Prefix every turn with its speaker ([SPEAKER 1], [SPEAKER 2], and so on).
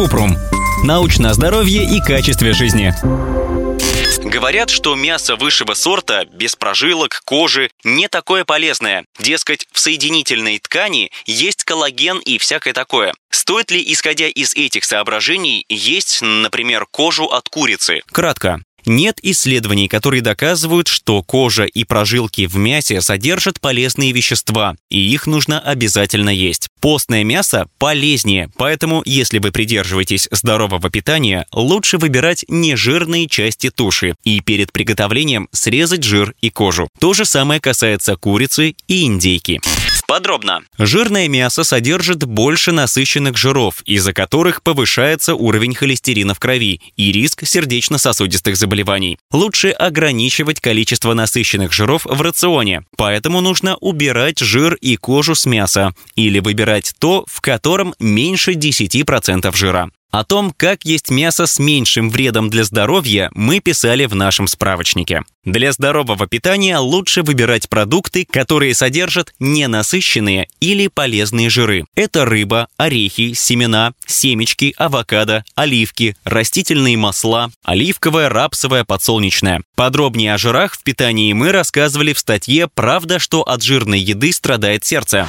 [SPEAKER 1] Купрум. Научное здоровье и качестве жизни.
[SPEAKER 2] Говорят, что мясо высшего сорта, без прожилок, кожи, не такое полезное. Дескать, в соединительной ткани есть коллаген и всякое такое. Стоит ли, исходя из этих соображений, есть, например, кожу от курицы?
[SPEAKER 1] Кратко. Нет исследований, которые доказывают, что кожа и прожилки в мясе содержат полезные вещества, и их нужно обязательно есть. Постное мясо полезнее, поэтому, если вы придерживаетесь здорового питания, лучше выбирать нежирные части туши и перед приготовлением срезать жир и кожу. То же самое касается курицы и индейки.
[SPEAKER 2] Подробно.
[SPEAKER 1] Жирное мясо содержит больше насыщенных жиров, из-за которых повышается уровень холестерина в крови и риск сердечно-сосудистых заболеваний. Лучше ограничивать количество насыщенных жиров в рационе, поэтому нужно убирать жир и кожу с мяса или выбирать то, в котором меньше 10% жира. О том, как есть мясо с меньшим вредом для здоровья, мы писали в нашем справочнике. Для здорового питания лучше выбирать продукты, которые содержат ненасыщенные или полезные жиры. Это рыба, орехи, семена, семечки, авокадо, оливки, растительные масла, оливковое, рапсовое, подсолнечное. Подробнее о жирах в питании мы рассказывали в статье «Правда, что от жирной еды страдает сердце».